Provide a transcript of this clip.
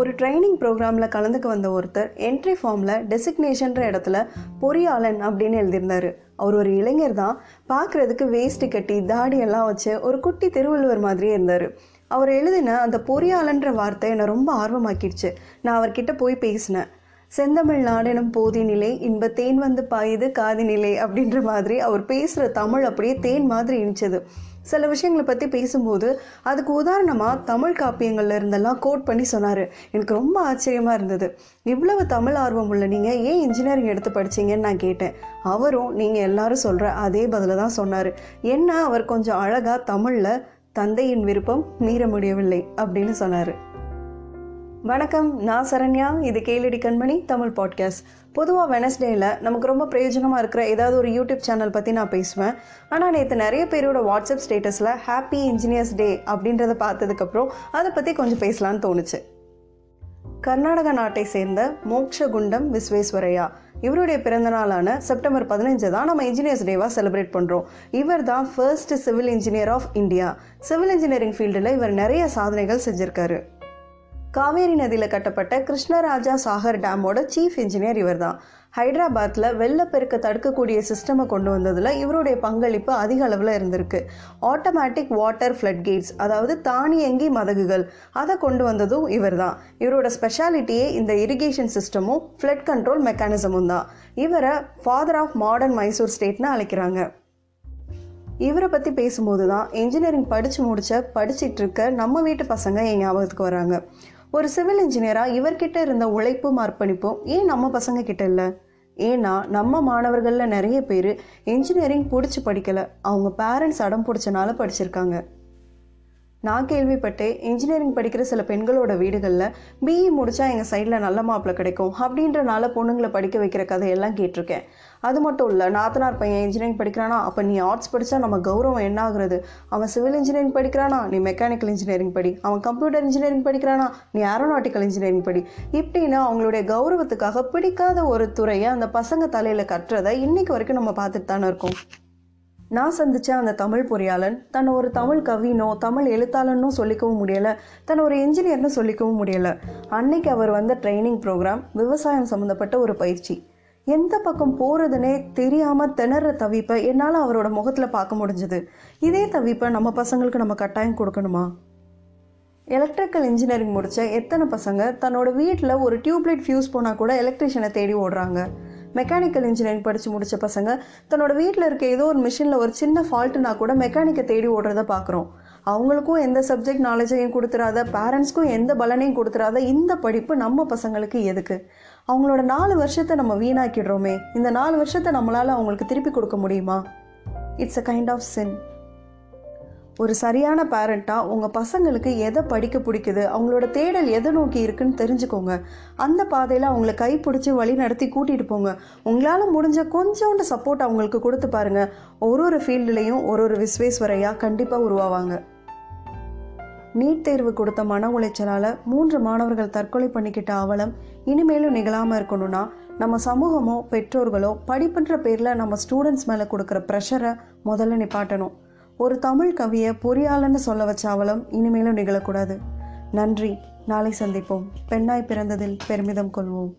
ஒரு ட்ரைனிங் ப்ரோக்ராமில் கலந்துக்க வந்த ஒருத்தர் என்ட்ரி ஃபார்மில் டெசிக்னேஷன்ற இடத்துல பொறியாளன் அப்படின்னு எழுதியிருந்தாரு. அவர் ஒரு இளைஞர் தான். பார்க்குறதுக்கு வேஸ்ட்டு கட்டி தாடியெல்லாம் வச்சு ஒரு குட்டி திருவள்ளுவர் மாதிரியே இருந்தார். அவர் எழுதின அந்த பொறியாளன்ற வார்த்தை என்னை ரொம்ப ஆர்வமாக்கிடுச்சு. நான் அவர்கிட்ட போய் பேசினேன். செந்தமிழ் நாடெனும் நிலை இன்ப தேன் வந்து பாயுது காதினிலே அப்படின்ற மாதிரி அவர் பேசுகிற தமிழ் அப்படியே தேன் மாதிரி இனிச்சது. சில விஷயங்களை பற்றி பேசும்போது அதுக்கு உதாரணமாக தமிழ் காப்பியங்கள்ல இருந்தெல்லாம் கோட் பண்ணி சொன்னார். எனக்கு ரொம்ப ஆச்சரியமாக இருந்தது. இவ்வளவு தமிழ் ஆர்வம் உள்ள நீங்கள் ஏன் இன்ஜினியரிங் எடுத்து படிச்சீங்கன்னு நான் கேட்டேன். அவரும் நீங்கள் எல்லாரும் சொல்கிற அதே பதில தான் சொன்னார். என்ன அவர் கொஞ்சம் அழகாக தமிழில் தந்தையின் விருப்பம் மீற முடியவில்லை அப்படின்னு சொன்னார். வணக்கம் நான் சரண்யா இது கேளடி கண்மணி தமிழ் பாட்காஸ்ட் பொதுவாக வெனஸ்டேயில் நமக்கு ரொம்ப பிரயோஜனமாக இருக்கிற ஏதாவது ஒரு யூடியூப் சேனல் பற்றி நான் பேசுவேன். ஆனால் நேற்று நிறைய பேரோட வாட்ஸ்அப் ஸ்டேட்டஸில் ஹாப்பி இன்ஜினியர்ஸ் டே அப்படின்றத பார்த்ததுக்கப்புறம் அதை பற்றி கொஞ்சம் பேசலான்னு தோணுச்சு. கர்நாடக நாட்டை சேர்ந்த மோக்ஷகுண்டம் விஸ்வேஸ்வரையா இவருடைய பிறந்த நாளான செப்டம்பர் பதினஞ்சு தான் நம்ம இன்ஜினியர்ஸ் டேவாக செலிப்ரேட் பண்ணுறோம் இவர் தான் first civil engineer of India civil engineering ஃபீல்டில் இவர் நிறைய சாதனைகள் செஞ்சுருக்காரு. காவேரி நதியில் கட்டப்பட்ட கிருஷ்ணராஜா சாகர் டேமோட சீஃப் இன்ஜினியர் இவர் தான் ஹைதராபாத்தில் வெள்ளப்பெருக்க தடுக்கக்கூடிய சிஸ்டமை கொண்டு வந்ததில் இவருடைய பங்களிப்பு அதிக அளவில் இருந்திருக்கு. ஆட்டோமேட்டிக் வாட்டர் ஃப்ளட் கேட்ஸ் அதாவது தானியங்கி மதகுகள் அதை கொண்டு வந்ததும் இவர் தான் இவரோட ஸ்பெஷாலிட்டியே இந்த இரிகேஷன் சிஸ்டமும் ஃப்ளட் கண்ட்ரோல் மெக்கானிசமும் தான். இவரை ஃபாதர் ஆஃப் மாடர்ன் மைசூர் ஸ்டேட்னு அழைக்கிறாங்க. இவரை பற்றி பேசும்போது தான் இன்ஜினியரிங் படித்து முடிச்ச படிச்சிட்டு இருக்க நம்ம வீட்டு பசங்க என் ஞாபகத்துக்கு வராங்க. ஒரு சிவில் இன்ஜினியராக இவர்கிட்ட இருந்த உழைப்பும் அர்ப்பணிப்பும் ஏன் நம்ம பசங்க கிட்ட இல்லை? ஏன்னா நம்ம மாணவர்களில் நிறைய பேர் இன்ஜினியரிங் பிடிச்சி படிக்கலை. அவங்க பேரண்ட்ஸ் அடம் பிடிச்சனால படிச்சிருக்காங்க. நான் கேள்விப்பட்டேன் இன்ஜினியரிங் படிக்கிற சில பெண்களோட வீடுகளில் பிஇ முடித்தா எங்கள் சைடில் நல்ல மாப்பிள்ளை கிடைக்கும் அப்படின்றனால பொண்ணுங்களை படிக்க வைக்கிற கதையெல்லாம் கேட்டிருக்கேன். அது மட்டும் இல்லை நாத்தனார் பையன் இன்ஜினியரிங் படிக்கிறானா அப்போ நீ ஆர்ட்ஸ் படித்தா நம்ம கௌரவம் என்ன ஆகுறது? அவன் சிவில் இன்ஜினியரிங் படிக்கிறானா நீ மெக்கானிக்கல் இன்ஜினியரிங் படி. அவன் கம்ப்யூட்டர் இன்ஜினியரிங் படிக்கிறானா நீ ஏரோநாட்டிக்கல் இன்ஜினியரிங் படி. இப்படின்னு அவங்களுடைய கௌரவத்துக்காக பிடிக்காத ஒரு துறையை அந்த பசங்க தலையில் கட்டுறதை இன்னைக்கு வரைக்கும் நம்ம பார்த்துட்டு தானே இருக்கோம். நான் சந்தித்த அந்த தமிழ் பொறியாளன் தன்னை ஒரு தமிழ் கவினோ தமிழ் எழுத்தாளனோ சொல்லிக்கவும் முடியலை. தன்னை ஒரு இன்ஜினியர்னு சொல்லிக்கவும் முடியலை. அன்னைக்கு அவர் வந்த ட்ரைனிங் ப்ரோக்ராம் விவசாயம் சம்மந்தப்பட்ட ஒரு பயிற்சி. எந்த பக்கம் போகிறதுனே தெரியாமல் திணற தவிப்பை என்னால் அவரோட முகத்தில் பார்க்க முடிஞ்சது. இதே தவிப்பை நம்ம பசங்களுக்கு நம்ம கட்டாயம் கொடுக்கணுமா? எலக்ட்ரிக்கல் இன்ஜினியரிங் முடித்த எத்தனை பசங்க தன்னோட வீட்டில் ஒரு டியூப்லைட் ஃபியூஸ் போனால் கூட எலக்ட்ரிஷியனை தேடி ஓடுறாங்க. மெக்கானிக்கல் இன்ஜினியரிங் படித்து முடித்த பசங்க தன்னோட வீட்டில் இருக்க ஏதோ ஒரு மிஷினில் ஒரு சின்ன ஃபால்ட்டுனா கூட மெக்கானிக்கை தேடி ஓடுறத பார்க்குறோம் அவங்களுக்கும் எந்த சப்ஜெக்ட் நாலேஜையும் கொடுத்துறாத பேரண்ட்ஸ்க்கும் எந்த பலனையும் கொடுத்துறாத இந்த படிப்பு நம்ம பசங்களுக்கு எதுக்கு? அவங்களோட நாலு வருஷத்தை நம்ம வீணாக்கிடுறோமே இந்த நாலு வருஷத்தை நம்மளால் அவங்களுக்கு திருப்பி கொடுக்க முடியுமா? It's a kind of sin ஒரு சரியான பேரண்ட்டாக உங்கள் பசங்களுக்கு எதை படிக்க பிடிக்குது அவங்களோட தேடல் எதை நோக்கி இருக்குன்னு தெரிஞ்சுக்கோங்க. அந்த பாதையில் அவங்கள கை பிடிச்சி வழி நடத்தி கூட்டிகிட்டு போங்க. உங்களால் முடிஞ்ச கொஞ்சோண்டு சப்போர்ட் அவங்களுக்கு கொடுத்து பாருங்கள் ஒரு ஒரு ஃபீல்டுலேயும் ஒரு ஒரு விஸ்வேஸ்வரையாக கண்டிப்பாக உருவாவாங்க. நீட் தேர்வு கொடுத்த மன உளைச்சலால் மூன்று மாணவர்கள் தற்கொலை பண்ணிக்கிட்ட அவலம் இனிமேலும் நிகழாமல் இருக்கணும்னா நம்ம சமூகமோ பெற்றோர்களோ படிப்புன்ற பேரில் நம்ம ஸ்டூடெண்ட்ஸ் மேலே கொடுக்குற ப்ரெஷரை முதல்ல நிப்பாட்டணும். ஒரு தமிழ் கவியை பொறியாளன்னு சொல்ல வச்ச அவலம் இனிமேலும் நிகழக்கூடாது. நன்றி. நாளை சந்திப்போம். பெண்ணாய் பிறந்ததில் பெருமிதம் கொள்வோம்.